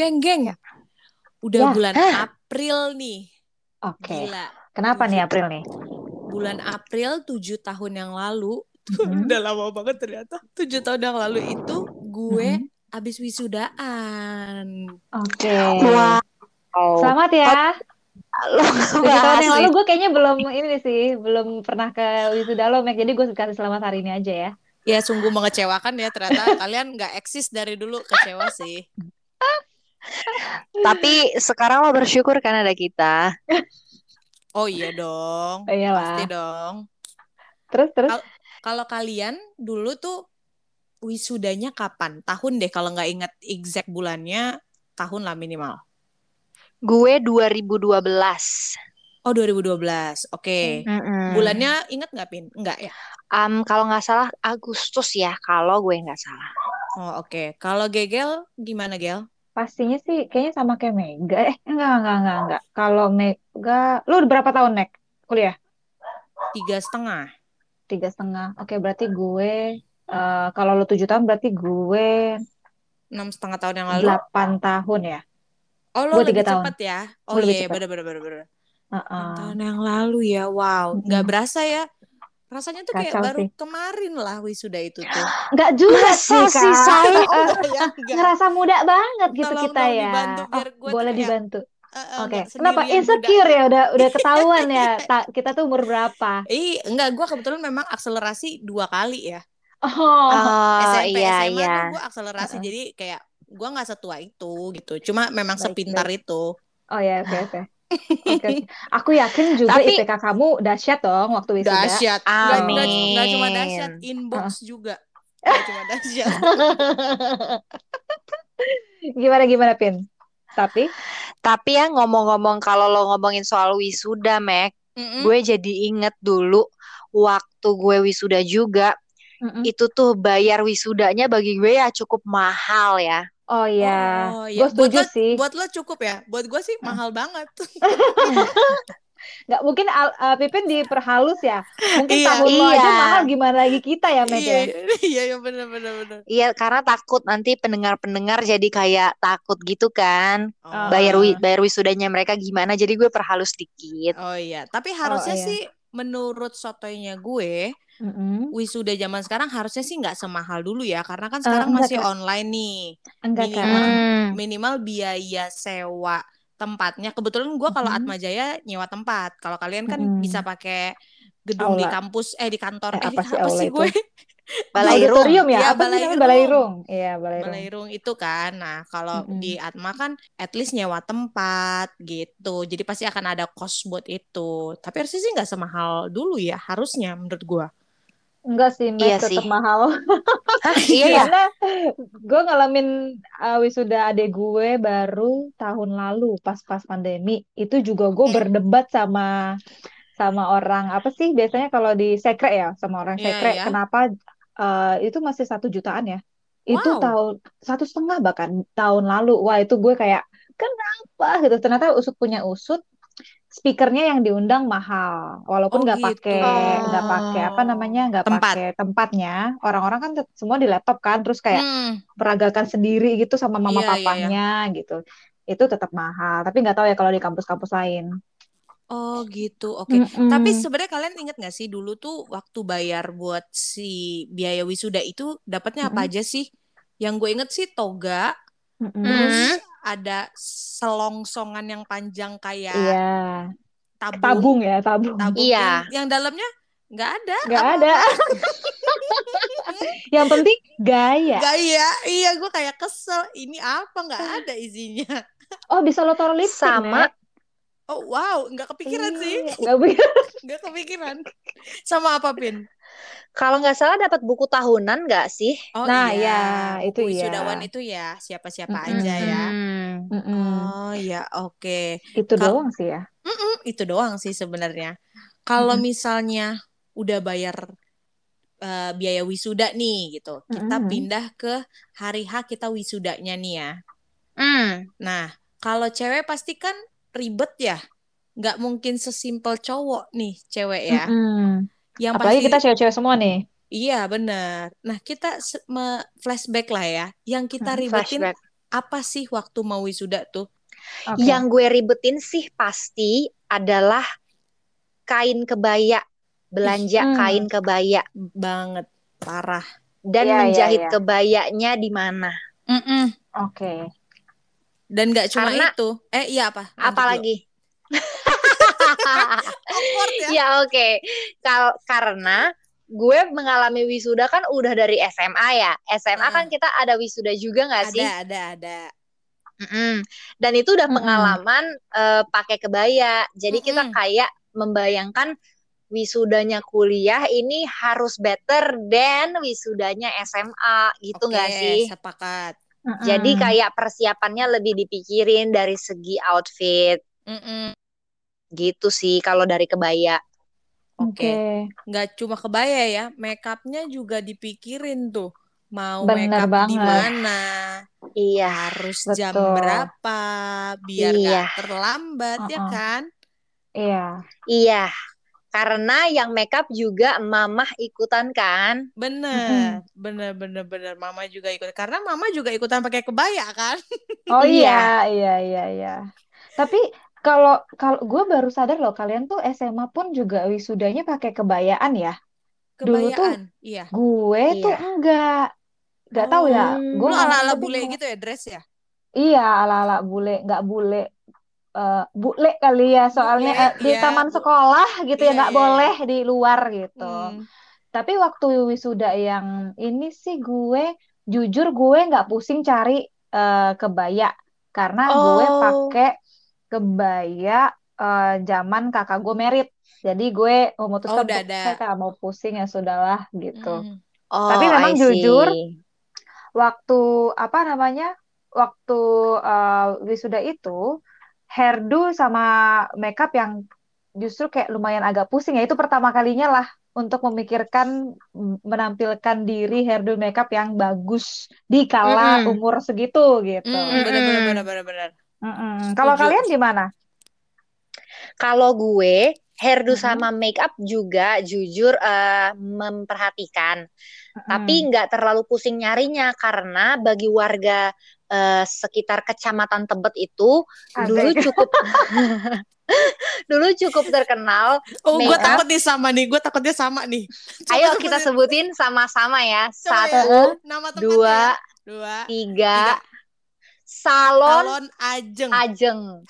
Geng, geng. Udah Ya. bulan Hah. April nih. Oke. Gila. Kenapa nih Tujuh- April nih? Bulan April tujuh tahun yang lalu. Mhm. Udah lama banget ternyata. Tujuh tahun yang lalu itu gue Mhm. abis wisudaan. Oke. Wow. Selamat ya. Lo tahun yang lalu nih. gue kayaknya belum ini sih, belum pernah ke wisuda lo, Mac. Jadi gue kasih selamat hari ini aja ya. Ya sungguh mengecewakan ya ternyata kalian nggak eksis dari dulu kecewa sih. Tapi sekarang lo bersyukur kan ada kita. Oh iya dong. Oh, iyalah. Pasti dong. Terus terus. Al- Kalau kalian dulu tuh wisudanya kapan? Tahun deh kalau nggak ingat exact bulannya, tahun lah minimal. Gue 2012. Oh 2012. Oke. Mm-mm. Bulannya ingat nggak Pin? Enggak ya? Am, kalau nggak salah Agustus ya, kalau gue nggak salah. Oh oke. Kalau Gegel gimana Gel? Pastinya sih kayaknya sama kayak Mega. Eh, enggak, enggak, enggak, enggak. Kalau Mega, lu berapa tahun, Nek? Kuliah? Tiga setengah. Tiga setengah. Oke, berarti gue, eh, kalau lu tujuh tahun, berarti gue Enam setengah tahun yang lalu. delapan tahun ya. Oh Gue lebih tiga tahun. cepat ya? Oh iya cepat. bener bener bener bener. Heeh. Enam tahun yang lalu ya. Wow. Nggak berasa ya? Rasanya tuh kayak Kacau baru sih. kemarin lah wisuda itu tuh. Enggak juga Masa sih, sih, Kak. Say? Eh, Oh enggak ya? Enggak. ngerasa muda banget gitu Tolong kita ya. dibantu Oh, biar boleh dibantu. eh, Oke. nggak Kenapa insecure ya? Udah udah ketahuan ya. Ta- kita tuh umur berapa? Ih, enggak, gue kebetulan memang akselerasi dua kali ya. Oh, Oh SMP, iya SMA iya. tuh gue akselerasi, Heeh. jadi kayak gue nggak setua itu gitu. Cuma memang baik sepintar baik. itu. Oh ya, oke oke. Oke, oke. Aku yakin juga Tapi IPK kamu dahsyat dong waktu wisuda. Dahsyat. Nggak, nggak, nggak cuma amin. dahsyat, inbox juga. Nggak cuma dahsyat. Gimana gimana Pin? Tapi Tapi ya ngomong-ngomong kalau lo ngomongin soal wisuda, Mac, Mm-mm. gue jadi inget dulu waktu gue wisuda juga, Mm-mm. itu tuh bayar wisudanya bagi gue ya cukup mahal ya. Oh ya, Oh gue iya, buat setuju lo, sih. buat lo cukup ya. Buat gue sih mahal banget. Nggak mungkin Al- uh, Pipin diperhalus ya. Mungkin Iya, tahun lo aja iya. mahal gimana lagi kita ya, Meg Iya, ya. iya, iya, bener, bener, bener. Iya, karena takut nanti pendengar-pendengar jadi kayak takut gitu kan. Oh, Bayar wi- bayar wisudanya mereka gimana. Jadi gue perhalus dikit. oh iya. Tapi Oh harusnya iya. sih menurut sotoynya gue, Mm-mm. wisuda zaman sekarang harusnya sih nggak semahal dulu ya karena kan Eh, sekarang enggak masih Kak, online nih enggak minimal Mm-mm. minimal biaya sewa tempatnya kebetulan gua kalau Mm-mm. Atma Jaya nyewa tempat kalau kalian kan Mm-mm. bisa pakai gedung di Aula. kampus eh di kantor Eh, eh apa sih apa sih gue Balairung. Auditorium ya? Iya, Apa sih namanya? balairung. Balairung. Iya, balairung. Balairung itu kan nah kalau Mm-mm. di Atma kan at least nyewa tempat gitu jadi pasti akan ada cost buat itu tapi harusnya sih nggak semahal dulu ya harusnya menurut gua Enggak sih, Meg, Iya tetap sih. mahal. Hah, iya ya? Karena gue ngalamin uh, wisuda adik gue baru tahun lalu pas-pas pandemi. Itu juga gue berdebat sama sama orang apa sih biasanya kalau di sekre ya sama orang Iya, sekre iya. kenapa uh, itu masih satu jutaan ya? Itu Wow. tahun satu setengah bahkan tahun lalu. Wah itu gue kayak kenapa gitu? Ternyata usut punya usut. Speakernya yang diundang mahal, walaupun Oh, nggak gitu. pakai nggak pakai apa namanya nggak Tempat. pakai tempatnya. Orang-orang kan semua di laptop kan, terus kayak Hmm. peragakan sendiri gitu sama mama Iya, iya, iya. papanya gitu. Itu tetap mahal, tapi nggak tahu ya kalau di kampus-kampus lain. Oh gitu, oke. Mm-mm. Tapi sebenarnya kalian inget gak sih dulu tuh waktu bayar buat si biaya wisuda itu dapatnya apa Mm-mm. aja sih? Yang gue inget sih toga, Mm-mm. terus Hmm. ada selongsongan yang panjang kayak Iya, tabung, tabung ya, tabung. tabung Iya. yang, yang dalamnya nggak ada Nggak ada. Yang penting gaya. Gaya, iya gue kayak kesel. Ini apa nggak ada isinya? Oh, bisa lo taruh lipstick, Sama. Nek. Oh wow, nggak kepikiran sih, Iya, nggak nggak kepikiran. Sama apa Pin? Kalau nggak salah dapat buku tahunan nggak sih? Oh Nah, iya, ya, itu buku iya. wisudawan itu ya siapa-siapa Mm-mm. aja ya. Hmm. Mm-mm. Oh ya, oke. Itu Kal- doang sih ya. Mm-mm, itu doang sih sebenarnya. Kalau Mm-mm. misalnya udah bayar eh, biaya wisuda nih gitu, kita Mm-mm. pindah ke hari H kita wisudanya nih ya. Hmm. Nah, kalau cewek pasti kan ribet ya. Nggak mungkin sesimpel cowok nih cewek ya. Mm-mm. Yang Apalagi pasti kita cewek-cewek semua nih. iya benar. Nah, kita flashback lah ya. Yang kita Mm, ribetin Flashback. apa sih waktu mau wisuda tuh? Oke. Yang gue ribetin sih pasti adalah kain kebaya, belanja Hmm. kain kebaya Banget parah. dan Iya, iya, menjahit iya. kebayanya di mana. Mm-mm. Oke. Dan nggak cuma Karena- itu. Eh iya apa? Lanjut. Apalagi? Awkward ya. Ya oke. Kal- karena gue mengalami wisuda kan udah dari SMA ya. SMA Ah. kan kita ada wisuda juga nggak sih? Ada ada ada. Mm-mm. Dan itu udah Mm-mm. pengalaman eh, pakai kebaya. Jadi kita Mm-mm. kayak membayangkan wisudanya kuliah ini harus better than wisudanya SMA gitu nggak sih? Sepakat. Jadi Mm-mm. kayak persiapannya lebih dipikirin dari segi outfit Mm-mm. gitu sih kalau dari kebaya. Oke. Oke. Nggak cuma kebaya ya, make upnya juga dipikirin tuh. Mau Bener make up di mana, Iya. harus jam Betul. berapa, biar Iya. nggak terlambat ya Uh-uh. kan? Iya. Iya. Karena yang makeup juga mamah ikutan kan? Bener, bener, bener, bener. Mama juga ikut. Karena mama juga ikutan pakai kebaya kan? Oh Iya. iya, iya, iya, iya. Tapi kalau kalau gue baru sadar loh, kalian tuh SMA pun juga wisudanya pakai kebayaan ya. Dulu tuh Kebayaan, iya. gue tuh Iya. enggak, enggak tahu ya. Hmm. Gue ala-ala tapi bule gitu ya, dress ya? Iya, ala-ala bule, nggak bule. Eh bule kali ya, soalnya Bule, eh, di iya, taman sekolah gitu ya Iya, nggak iya. boleh di luar gitu. Hmm. Tapi waktu wisuda yang ini sih gue jujur gue nggak pusing cari eh, kebaya karena gue Oh. pakai kebaya eh, zaman kakak gue merit. Jadi gue memutuskan Oh, saya nggak mau pusing ya sudahlah gitu. Hmm. Oh, Tapi memang jujur. Waktu apa namanya? Waktu eh, wisuda itu hairdo sama makeup yang justru kayak lumayan agak pusing ya itu pertama kalinya lah untuk memikirkan mm, menampilkan diri hairdo makeup yang bagus di kala Mm-mm. umur segitu gitu. Hmm, bener, bener, bener, bener, bener. Mm-mm. Kalau kalian gimana? Kalau gue hairdo Mm-mm. sama makeup juga jujur eh, memperhatikan. Tapi Mm-mm. nggak terlalu pusing nyarinya karena bagi warga eh, sekitar Kecamatan Tebet itu dulu Asik. cukup dulu cukup terkenal. Oh, gue takut nih sama nih. Gue takutnya sama nih. Coba Ayo kita sebutin. sama-sama ya. Coba ya. Satu, Nama dua, Dua. tiga. Tiga. Salon Salon Ajeng. Ajeng.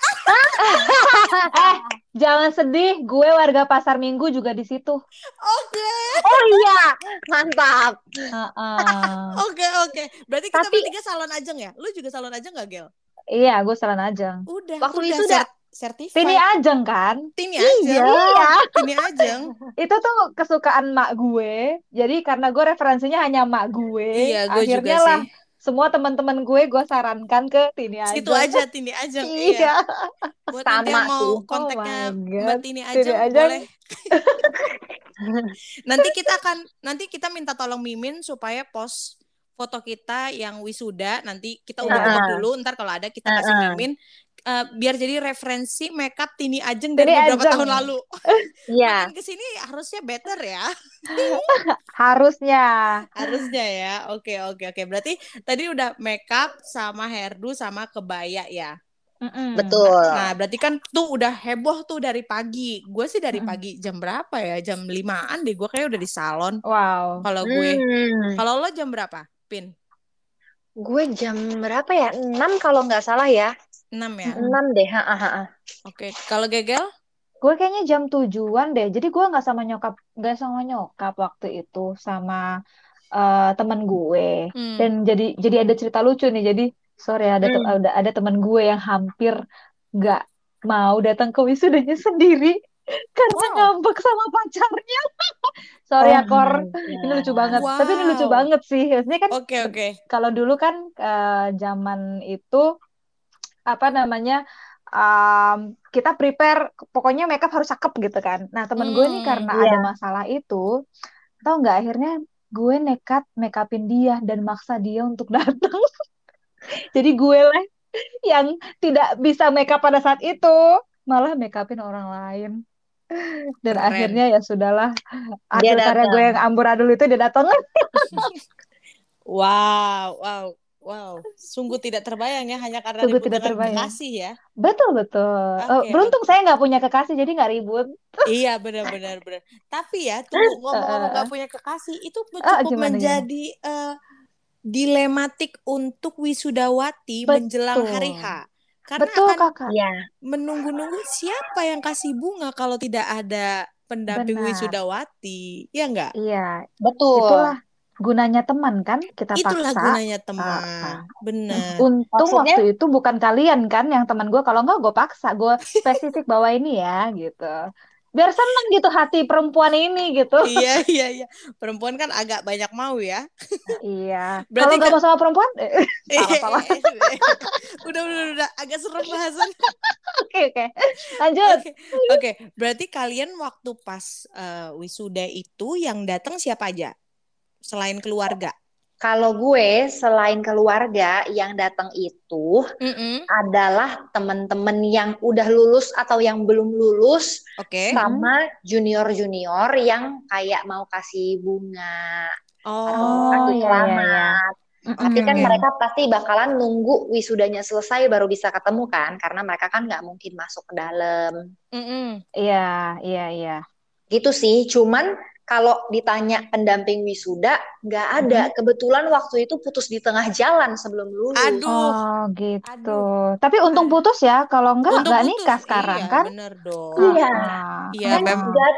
Eh, jangan sedih, gue warga Pasar Minggu juga di situ. Oke. Oh iya, mantap. Heeh. Oke, oke. Berarti kita Tapi- bertiga salon Ajeng ya? Lu juga salon Ajeng gak, Gel? Iya, gue salah ajeng. Udah. Waktu udah wisuda. cert- certified. Tini ajeng kan? Tini Ajeng. Iya. Tini Ajeng. itu tuh kesukaan mak gue. Jadi karena gue referensinya hanya mak gue, Iya, gue juga akhirnya lah sih. Semua teman-teman gue gue sarankan ke Tini aja. Situ aja Tini Ajeng. Iya. Iya. Buat nanti Sama yang mau tuh. kontaknya Oh my God. Mbak Tini Tini Ajeng, Ajeng. boleh. nanti kita akan nanti kita minta tolong Mimin supaya post foto kita yang wisuda nanti kita udah tutup dulu ntar kalau ada kita kasih. Mimin eh, biar jadi referensi makeup Tini Ajeng dari Tini beberapa Ajeng. tahun lalu. Iya. Makin ke sini harusnya better ya. Harusnya. Harusnya ya. Oke, oke, oke. Berarti tadi udah makeup sama hairdo sama kebaya ya. Mm-mm. Betul. Nah, berarti kan tuh udah heboh tuh dari pagi. Gue sih dari pagi jam berapa ya? Jam limaan deh. Gue kayak udah di salon. Wow. Kalau gue, Hmm. kalau lo jam berapa? Pin? Gue jam berapa ya? 6 kalau nggak salah ya. 6 ya. Mm-mm. 6 deh. Ha, ha, ha. Oke. Kalau gegel? Gue kayaknya jam tujuan deh. Jadi gue nggak sama nyokap, nggak sama nyokap waktu itu sama eh, temen gue. Hmm. Dan jadi jadi ada cerita lucu nih. Jadi sorry ada te- Hmm. ada ada teman gue yang hampir nggak mau datang ke wisudanya sendiri karena Wow. ngambek sama pacarnya. Sorry ya Oh Kor, my ini lucu banget. Tapi ini lucu Wow. banget sih. Maksudnya kan Oke, oke. kalau dulu kan eh, zaman itu apa namanya um, kita prepare pokoknya makeup harus cakep gitu kan. Nah temen gue nih Hmm, karena iya. ada masalah itu, tau nggak akhirnya gue nekat make upin dia dan maksa dia untuk datang. Jadi gue lah yang tidak bisa make up pada saat itu, malah make upin orang lain. Dan Keren. akhirnya ya sudahlah, datang. gue yang amburadul itu dia datang. Wow, wow. Wow, sungguh tidak terbayang ya hanya karena Sungguh ribut tidak dengan terbayang. kekasih ya. Betul betul. Eh, Oke, beruntung saya nggak punya kekasih jadi nggak ribut. Iya benar-benar benar. Tapi ya tunggu ngomong-ngomong Eh, gak punya kekasih itu eh, cukup gimana? menjadi eh, dilematik untuk wisudawati menjelang hari Betul. H. Karena Betul akan kakak. Iya. menunggu-nunggu siapa yang kasih bunga kalau tidak ada pendamping Benar. wisudawati. Ya enggak? Iya. Betul. Itulah gunanya teman kan kita Itulah paksa. gunanya teman. Benar. Untung Maksudnya waktu itu bukan kalian kan yang teman gue. Kalau nggak gue paksa, gue spesifik bawa ini ya gitu. Biar seneng gitu hati perempuan ini gitu. Iya, iya, iya. Perempuan kan agak banyak mau ya. Iya. Kalau Berarti nggak kan mau sama perempuan, eh, salah salah. udah, udah, udah, agak serem bahasan. Oke oke. Lanjut. Oke, oke. Berarti kalian waktu pas eh, wisuda itu yang datang siapa aja? Selain keluarga. kalau gue selain keluarga yang datang itu Mm-mm. adalah teman-teman yang udah lulus atau yang belum lulus Oke. sama junior-junior yang kayak mau kasih bunga atau Oh, kasih iya, iya, iya. selamat. Tapi kan Oke. mereka pasti bakalan nunggu wisudanya selesai baru bisa ketemu kan, karena mereka kan nggak mungkin masuk ke dalam. Iya iya iya. Gitu sih. Cuman kalau ditanya pendamping wisuda, nggak ada. Kebetulan waktu itu putus di tengah jalan sebelum lulus. Aduh. Oh gitu. Aduh. Tapi untung putus ya. Kalau enggak Untung nggak putus. nikah sekarang Iya, kan? bener dong. Iya. Ah, Iya, Thanks God.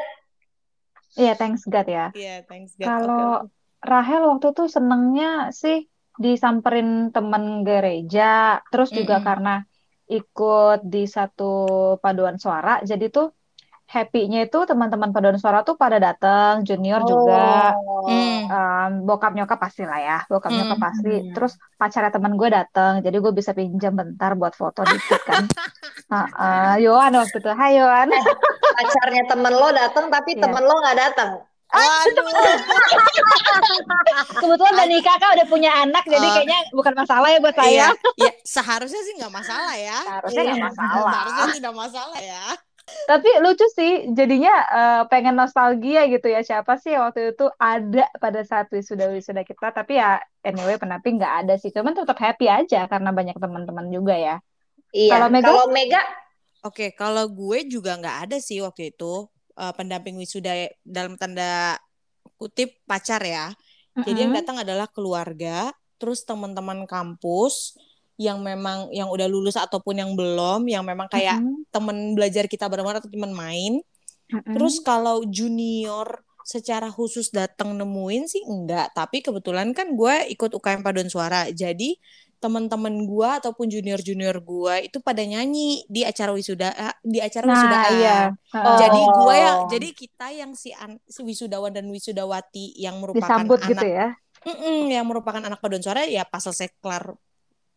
Iya, thanks God ya. Iya, thanks God. Kalau. Rahel waktu itu senengnya sih disamperin temen gereja, terus juga Mm-mm. karena ikut di satu paduan suara, jadi tuh happy-nya itu teman-teman paduan suara tuh pada datang, junior juga, Oh. Mm. um, bokap nyokap pasti lah ya, bokap nyokap Mm. pasti. Hmm. Terus pacarnya teman gue datang, jadi gue bisa pinjam bentar buat foto dikit kan. Heeh, Yohan waktu itu, Hai Yohan. Pacarnya temen lo datang tapi Iya. temen lo nggak datang. Waduh. Kebetulan udah nikah kan, udah punya anak, jadi Oh. kayaknya bukan masalah ya buat Iya, saya. iya, seharusnya sih nggak masalah ya. Seharusnya nggak Iya. masalah. Seharusnya tidak masalah ya. Tapi lucu sih, jadinya eh, pengen nostalgia gitu ya. Siapa sih waktu itu ada pada saat wisuda-wisuda kita. Tapi ya anyway pendamping nggak ada sih. Cuman tetap happy aja karena banyak teman-teman juga ya. Iya. Kalau Mega? Kalau Mega, Oke, kalau gue juga nggak ada sih waktu itu eh, pendamping wisuda dalam tanda kutip pacar ya. Jadi yang datang adalah keluarga, terus teman-teman kampus yang memang yang udah lulus ataupun yang belum, yang memang kayak Mm-mm. temen belajar kita bareng-bareng atau temen main. Mm-mm. Terus kalau junior secara khusus datang nemuin sih enggak, tapi kebetulan kan gue ikut UKM paduan suara. Jadi teman-teman gue ataupun junior-junior gue itu pada nyanyi di acara wisuda eh, di acara Nah, wisudaan. iya. Oh. Jadi gue yang jadi kita yang si, an- si wisudawan dan wisudawati yang merupakan disambut anak gitu ya. Mm-mm, yang merupakan anak paduan suara ya pas selesai kelar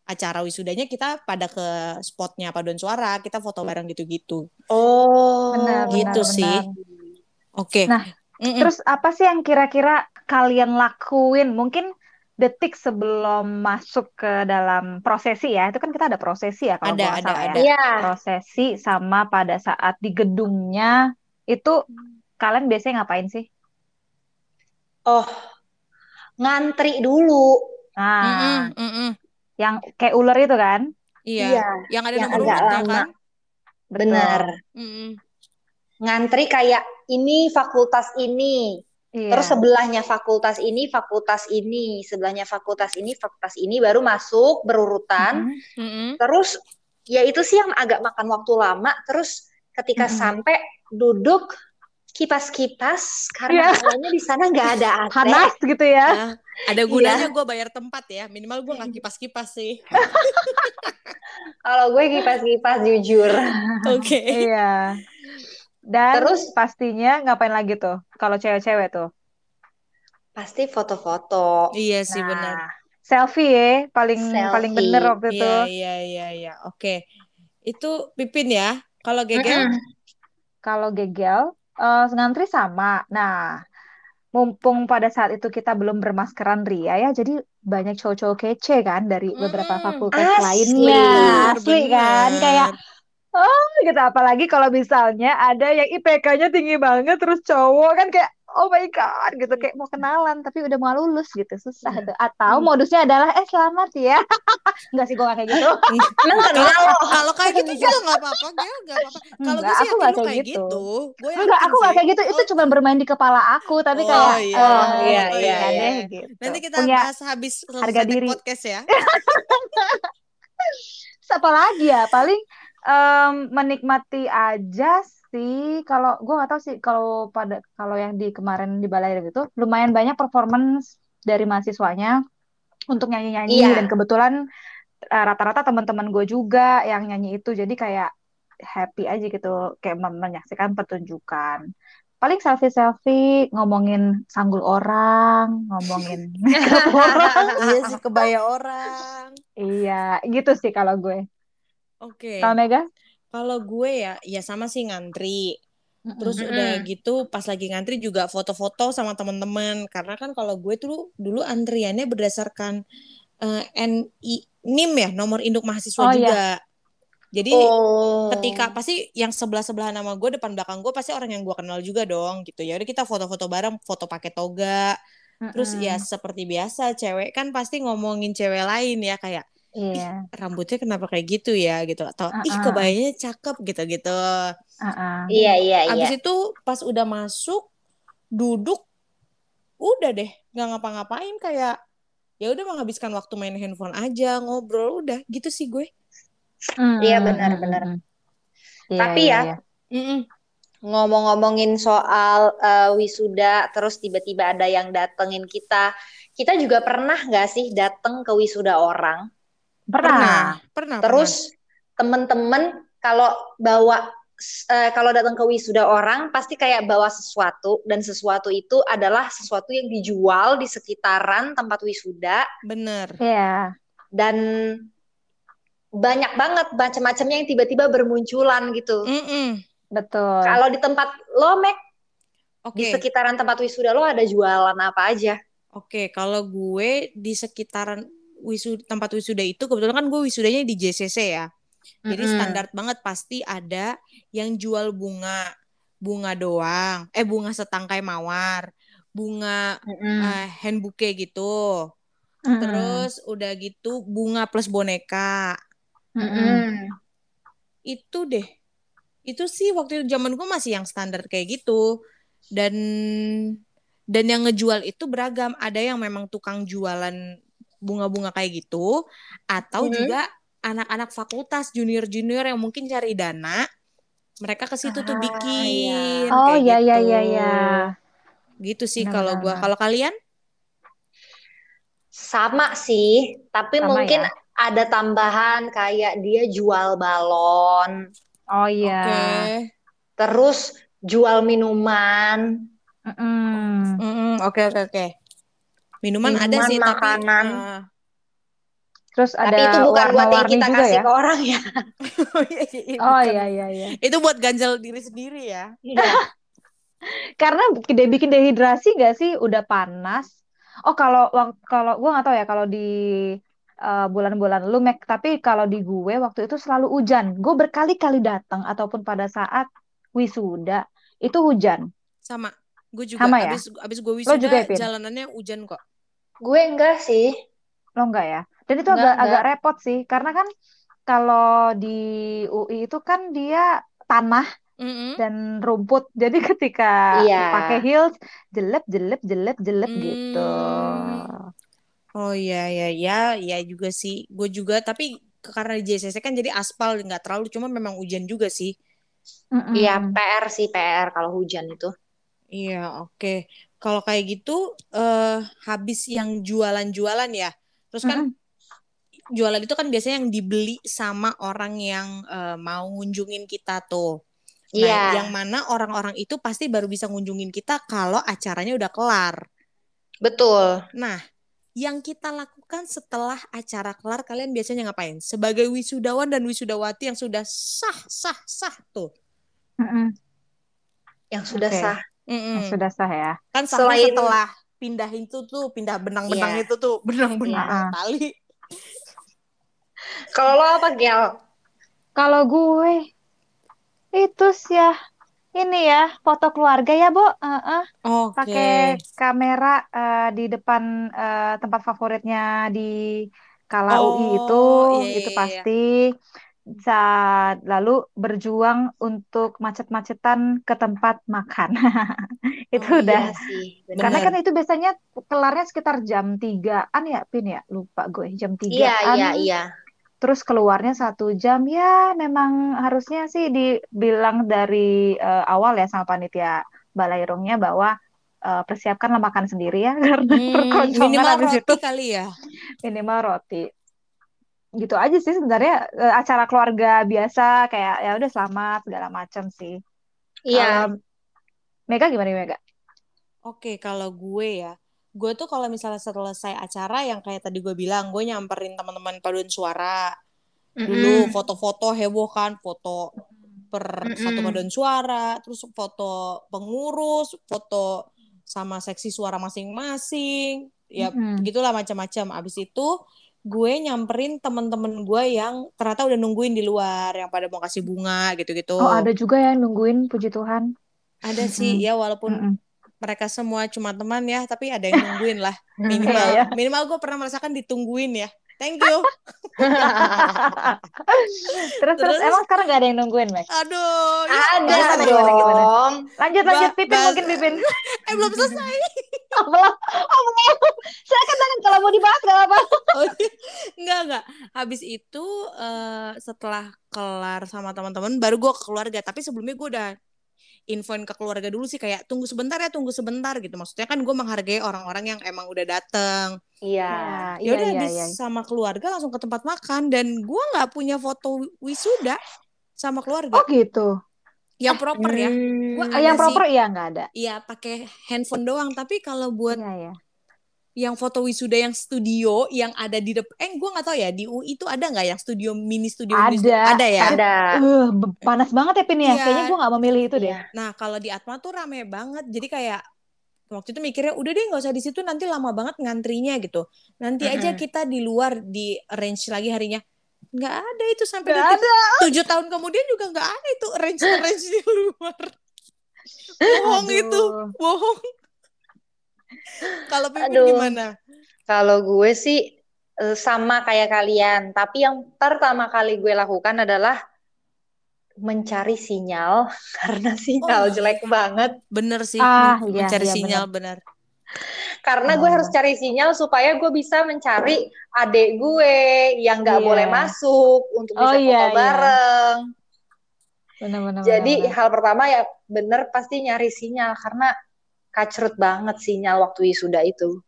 acara wisudanya kita pada ke spotnya paduan suara kita foto bareng gitu-gitu oh, Benar, Gitu benar, sih. benar. oke Nah, Mm-mm. Terus apa sih yang kira-kira kalian lakuin? Mungkin detik sebelum masuk ke dalam prosesi ya. Itu kan kita ada prosesi ya kalau Ada, ada, salah ya. ada. Iya. prosesi sama pada saat di gedungnya itu kalian biasanya ngapain sih? Oh, ngantri dulu. Nah, Mm-mm, mm-mm. Yang kayak ular itu kan? iya Iya, yang ada yang nomor agak urutnya lama. kan. Benar. Mm-mm. Ngantri kayak ini fakultas ini, Iya. terus sebelahnya fakultas ini, fakultas ini, sebelahnya fakultas ini, fakultas ini baru masuk berurutan. Mhm. Mm-mm. Terus ya itu sih yang agak makan waktu lama. Terus ketika Mm-mm. sampai duduk kipas-kipas karena Iya. kayaknya di sana nggak ada AC. Panas gitu ya? Nah, ada gunanya gue bayar tempat ya minimal gue nggak kipas-kipas sih Kalau gue kipas-kipas jujur. oke Iya. Dan Terus? pastinya ngapain lagi tuh? Kalau cewek-cewek tuh. Pasti foto-foto. iya sih Nah, benar selfie ya, paling paling Selfie. bener waktu itu. iya iya iya iya oke itu pipin ya kalau gegel. Kalau gegel, eh, ngantri sama. Nah, mumpung pada saat itu kita belum bermaskeran ria ya, jadi banyak cowok-cowok kece kan dari beberapa Mm-mm. fakultas Asli. lainnya. Bener, Asli kan, bener. kayak oh gitu. Apalagi kalau misalnya ada yang IPK-nya tinggi banget terus cowok kan kayak oh my god gitu kayak mau kenalan tapi udah mau lulus gitu susah Iya. tuh atau Hmm. modusnya adalah eh selamat ya nggak sih gue gak kayak gitu Kalau kalau kayak gitu juga nggak apa-apa, Gel, nggak apa-apa. Kalau gue sih aku nggak lu kayak kayak gitu. gitu. Gue enggak aku nggak kayak gitu itu cuma bermain di kepala aku tapi Oh, kayak iya. eh, Oh, iya, iya, iya. deh, gitu. Nanti kita punya bahas habis selesai harga diri. podcast ya. apa lagi ya paling em, menikmati aja kalau gue nggak tahu sih kalau pada kalau yang di kemarin di balai itu lumayan banyak performance dari mahasiswanya untuk nyanyi-nyanyi Iya. dan kebetulan eh, rata-rata teman-teman gue juga yang nyanyi itu jadi kayak happy aja gitu kayak menyaksikan pertunjukan paling selfie selfie ngomongin sanggul orang ngomongin orang iya sih kebaya orang. iya gitu sih kalau gue Oke. kalau Mega Kalau gue ya, ya sama sih ngantri. Terus Mm-mm. udah gitu pas lagi ngantri juga foto-foto sama teman-teman. Karena kan kalau gue tuh dulu antriannya berdasarkan eh, NI NIM ya, nomor induk mahasiswa Oh, iya. juga. Jadi Oh. ketika pasti yang sebelah sebelah nama gue depan belakang gue pasti orang yang gue kenal juga dong gitu ya udah kita foto-foto bareng foto pakai toga terus Mm-mm. ya seperti biasa cewek kan pasti ngomongin cewek lain ya kayak Iya. rambutnya kenapa kayak gitu ya gitu atau ih Uh-uh. kebayanya cakep gitu gitu Uh-uh. Iya, iya, iya. abis itu pas udah masuk duduk udah deh nggak ngapa-ngapain kayak ya udah menghabiskan waktu main handphone aja ngobrol udah gitu sih gue Mm, Iya, mm, benar, mm, benar. mm. Iya, Tapi iya, ya, iya. Mm-mm. Ngomong-ngomongin soal eh, wisuda, terus tiba-tiba ada yang datengin kita. Kita juga pernah nggak sih dateng ke wisuda orang? Pernah. pernah Terus temen-temen kalau bawa eh, kalau datang ke wisuda orang pasti kayak bawa sesuatu dan sesuatu itu adalah sesuatu yang dijual di sekitaran tempat wisuda pernah. bener Iya. dan banyak banget macam-macamnya yang tiba-tiba bermunculan gitu. Mm-mm. Betul. Kalau di tempat lo, Mek, oke di sekitaran tempat wisuda lo ada jualan apa aja? Oke, kalau gue di sekitaran wisuda, tempat wisuda itu kebetulan kan gue wisudanya di JCC ya. Jadi Mm-mm. standar banget pasti ada yang jual bunga, bunga doang, eh bunga setangkai mawar, bunga Mm-mm. eh, hand bouquet gitu. Mm-mm. Terus udah gitu bunga plus boneka. Mm-mm. Itu deh. Itu sih waktu itu zaman gue masih yang standar kayak gitu. Dan dan yang ngejual itu beragam. Ada yang memang tukang jualan bunga-bunga kayak gitu atau Mhm. juga anak-anak fakultas junior-junior yang mungkin cari dana. Mereka ke situ tuh Ah, bikin Oh kayak iya iya gitu. iya iya. Gitu sih Benar, kalau benar, gua. benar. Kalau kalian? Sama sih, tapi Sama mungkin ya? ada tambahan kayak dia jual balon, Oh iya. Oke. terus jual minuman. Oke oke oke. Minuman, ada Minuman, sih makanan. tapi eh, Terus ada Tapi itu bukan buat yang kita kasih ya? ke orang ya. oh iya, iya, iya, Oh iya iya iya. Itu buat ganjal diri sendiri ya. Karena dia bikin dehidrasi gak sih? Udah panas. Oh kalau kalau gue nggak tahu ya kalau di uh, bulan-bulan lu Mac, tapi kalau di gue waktu itu selalu hujan. Gue berkali-kali datang ataupun pada saat wisuda itu hujan. Sama. Gue juga Sama ya? abis abis gue Lo wisuda juga ya, jalanannya hujan kok. Gue enggak sih. Lo enggak ya? Dan itu Enggak, agak agak enggak. repot sih karena kan kalau di UI itu kan dia tanah Mm-mm. dan rumput. Jadi ketika Iya. pakai heels jelek jelek jelek jelek Hmm. gitu. Oh iya iya ya ya juga sih. Gue juga tapi karena di JCC kan jadi aspal nggak terlalu cuma memang hujan juga sih. Iya, PR sih PR kalau hujan itu. Iya, oke. Kalau kayak gitu eh habis yang jualan-jualan ya. Terus kan Mm-mm. jualan itu kan biasanya yang dibeli sama orang yang eh, mau ngunjungin kita tuh. Nah, Iya. yang mana orang-orang itu pasti baru bisa ngunjungin kita kalau acaranya udah kelar. Betul. Nah, yang kita lakukan setelah acara kelar, kalian biasanya ngapain? Sebagai wisudawan dan wisudawati yang sudah sah, sah, sah tuh. Mm-mm. Yang sudah Oke. sah. Mm-mm. Sudah sah ya. Kan Selain- setelah pindah itu tuh, pindah benang-benang Iya. itu tuh, benang-benang Iya. tali. Kalau lo apa, Gel? Kalau gue itu sih ya ini ya foto keluarga ya, Bu. Heeh. Oke. Pakai kamera eh, di depan eh, tempat favoritnya di Kala UI itu, Oh, iya, itu iya, iya. Saat lalu berjuang untuk macet-macetan ke tempat makan. Itu Oh, udah. Iya sih, Karena kan itu biasanya kelarnya sekitar jam 3-an ya, Pin ya? Lupa gue, jam Iya, 3-an. iya, iya. Terus keluarnya satu jam, ya memang harusnya sih dibilang dari eh, awal ya sama panitia balairungnya bahwa eh, persiapkanlah makan sendiri ya karena Hmm, minimal roti itu kali ya. minimal roti. Gitu aja sih sebenarnya eh, acara keluarga biasa kayak ya udah selamat segala macam sih. Iya, Kalau Mega gimana Mega? Oke, kalau gue ya, gue tuh kalau misalnya selesai acara yang kayak tadi gue bilang, gue nyamperin teman-teman paduan suara dulu, Mm-mm. foto-foto heboh kan, foto per satu Mm-mm. paduan suara, terus foto pengurus, foto sama seksi suara masing-masing, ya Mm-mm. begitulah macam-macam. Abis itu gue nyamperin teman-teman gue yang ternyata udah nungguin di luar, yang pada mau kasih bunga gitu-gitu. Oh ada juga yang nungguin puji Tuhan. Ada sih, Mm-mm. ya walaupun mereka semua cuma teman ya, tapi ada yang nungguin lah. Minimal, Iya, ya. minimal gue pernah merasakan ditungguin ya. Thank you. Terus terus Terus? emang sekarang gak ada yang nungguin, Meg? Aduh, ya Ada Gimana, gimana, gimana? dong. Lanjut Ba- lanjut Pipin mungkin Pipin. eh belum selesai. Belum. Oh, belum. Silakan tangan kalau mau dibahas gak apa-apa. Oh, iya. enggak enggak. Habis itu eh, setelah kelar sama teman-teman, baru gue ke keluarga. Tapi sebelumnya gue udah infoin ke keluarga dulu sih kayak tunggu sebentar ya, tunggu sebentar gitu. Maksudnya kan gue menghargai orang-orang yang emang udah dateng. Iya. Ya iya udah iya habis iya. sama keluarga langsung ke tempat makan dan gue nggak punya foto wisuda sama keluarga. Oh gitu. Yang proper ya. Hmm. Gua Oh, ada yang sih. proper iya nggak ada. Iya pakai handphone doang. Tapi kalau buat Iya iya. yang foto wisuda yang studio yang ada di depan, eh gue nggak tahu ya di UI itu ada nggak yang studio mini studio mini studio? Ada. Ada ya. Ada. Uh, panas banget ya Pin ya. Iya. Kayaknya gue nggak memilih itu deh. Iya. Nah kalau di Atma tuh rame banget. Jadi kayak waktu itu mikirnya udah deh nggak usah di situ nanti lama banget ngantrinya gitu. Nanti aja kita di luar di range lagi harinya. Nggak ada itu sampai detik ada. tujuh tahun kemudian juga nggak ada itu range range di luar. Bohong Aduh. itu, bohong. Kalau Pipin Aduh. gimana? Kalau gue sih eh, sama kayak kalian, tapi yang pertama kali gue lakukan adalah mencari sinyal karena sinyal Oh, jelek banget. Bener sih, Ah, iya, mencari iya, sinyal bener. Karena gue Oh. harus cari sinyal supaya gue bisa mencari adik gue yang nggak Iya. boleh masuk untuk Oh, bisa iya, foto iya. bareng. Benar-benar. Jadi hal pertama ya bener pasti nyari sinyal karena kacrut banget sinyal waktu wisuda itu.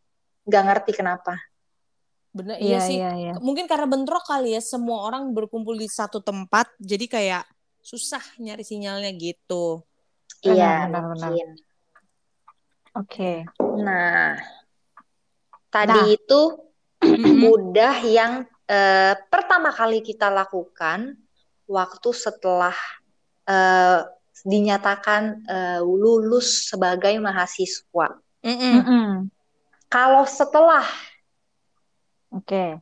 Nggak ngerti kenapa. Bener, Iya iya sih. iya iya. Mungkin karena bentrok kali ya, semua orang berkumpul di satu tempat, jadi kayak susah nyari sinyalnya gitu. Iya, benar, benar. Oke. Nah, tadi Nah. itu Mm-mm. udah yang eh, pertama kali kita lakukan waktu setelah eh, dinyatakan eh, lulus sebagai mahasiswa. Mm-mm. Mm-mm. Kalau setelah Oke.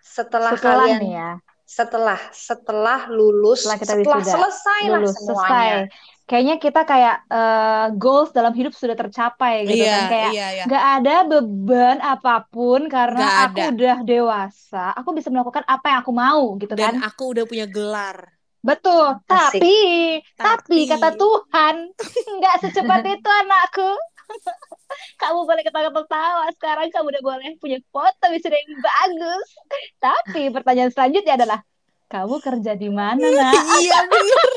setelah Setelah kalian nih ya. setelah setelah lulus Setelah kita setelah selesai lah lulus semuanya. selesai. Kayaknya kita kayak eh, goals dalam hidup sudah tercapai gitu Iya, kan kayak iya, iya. nggak ada beban apa pun karena Nggak aku ada. udah dewasa. Aku bisa melakukan apa yang aku mau gitu kan. Dan aku udah punya gelar. Betul. Asik. Tapi, tapi Tapi. kata Tuhan, nggak secepat itu anakku. Kamu boleh ketawa-ketawa sekarang kamu udah boleh punya foto wisuda yang bagus. Tapi pertanyaan selanjutnya adalah kamu kerja di mana, Nak? iya bener.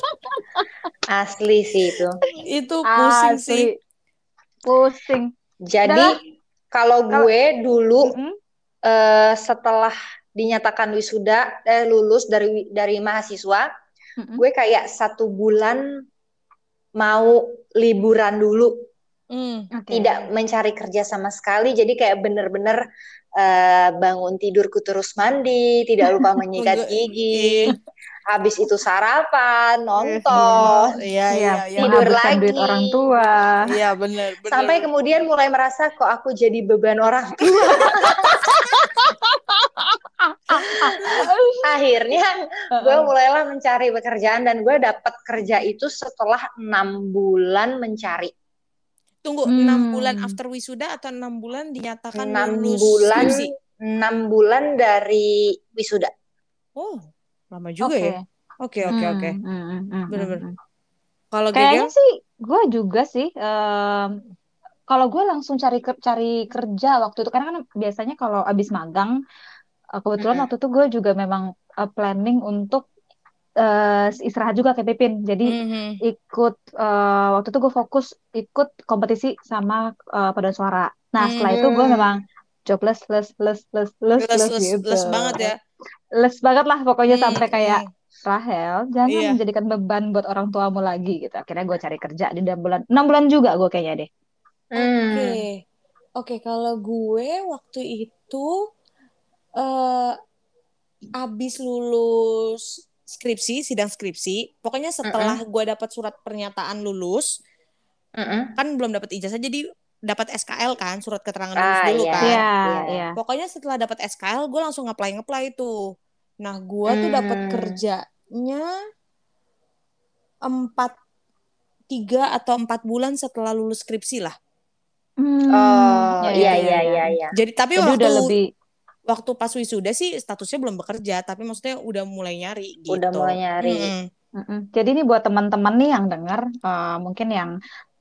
Asli sih itu. Itu pusing Asli. sih. Pusing. Jadi kalau Kalau- gue dulu Mm-mm. eh, setelah dinyatakan wisuda eh, lulus dari dari mahasiswa, Mm-mm. gue kayak satu bulan mau liburan dulu, Mm. Oke. tidak mencari kerja sama sekali. Jadi kayak bener-bener eh, bangun tidurku terus mandi, tidak lupa menyikat gigi, iya. habis itu sarapan, nonton, Iya, Iya, iya, iya. Tidur menghabiskan duit lagi. orang tua. Iya, bener. sampai kemudian mulai merasa kok aku jadi beban orang tua. akhirnya gue mulailah mencari pekerjaan dan gue dapat kerja itu setelah enam bulan mencari Tunggu, Hmm. enam bulan after wisuda atau enam bulan dinyatakan enam lulus bulan enam bulan dari wisuda Oh, lama juga Oke. ya. Oke, oke, oke. Hmm, hmm, hmm, hmm, Bener-bener. hmm. Kalau Kayaknya Gegel? sih gue juga sih. em, kalau gue langsung cari cari kerja waktu itu karena kan biasanya kalau abis magang, eh, kebetulan Mm-mm. waktu itu gue juga memang eh, planning untuk eh, istirahat juga kayak Pipin. Jadi Mhm. ikut eh, waktu itu gue fokus ikut kompetisi sama eh, paduan suara. Nah setelah itu gue Hmm. memang jobless, les, les, les, les, Les, les les, gitu. les banget ya. Les banget lah pokoknya Hmm, sampai kayak. Rahel, jangan Iya. menjadikan beban buat orang tuamu lagi gitu. Akhirnya gue cari kerja di enam bulan, enam bulan juga gue kayaknya deh. Hmm. Oke, oke. Kalau gue waktu itu eh abis lulus skripsi, sidang skripsi, pokoknya setelah gue dapat surat pernyataan lulus, Mm-mm. kan belum dapat ijazah, jadi dapat SKL kan, surat keterangan lulus Ah, dulu iya. kan. Iya, iya. iya. Pokoknya setelah dapat SKL, gue langsung apply ngeplay tuh. Nah, gue tuh dapat Hmm. kerjanya empat tiga atau empat bulan setelah lulus skripsi lah. Hmm, Oh, ya, iya ya, iya ya. iya iya. Jadi tapi Jadi waktu udah lebih, waktu pas wisuda sih statusnya belum bekerja, tapi maksudnya udah mulai nyari gitu. Udah mulai nyari. Mm-mm. Mm-mm. Jadi ini buat teman-teman nih yang dengar, eh, mungkin yang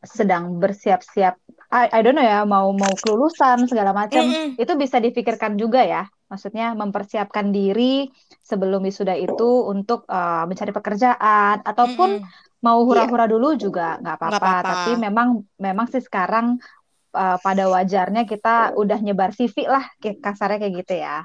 sedang bersiap-siap, I, I don't know ya, mau mau kelulusan segala macam, Mm-mm. itu bisa dipikirkan juga ya. Maksudnya mempersiapkan diri sebelum wisuda itu untuk eh, mencari pekerjaan ataupun Mm-mm. mau hura-hura dulu juga nggak apa-apa. Tapi memang memang sih sekarang eh, pada wajarnya kita udah nyebar CV lah, kayak kasarnya kayak gitu ya.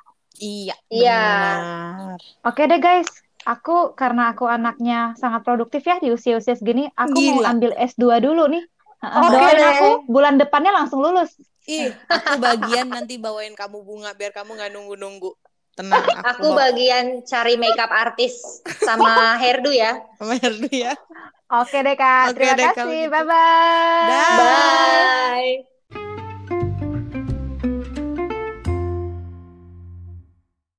Iya, Iya. benar. Oke deh guys, aku karena aku anaknya sangat produktif ya di usia-usia segini, aku mau Gila. ambil S2 dulu nih. Heeh, Oke Doain deh. aku bulan depannya langsung lulus. Ih, aku bagian nanti bawain kamu bunga biar kamu nggak nunggu-nunggu. Tenang, aku, Aku bawa bagian cari makeup artis sama hairdo ya. sama Herdu ya. Oke deh Kak, Oke terima deh, kasih. gitu. Bye-bye. Dah. Bye. thank you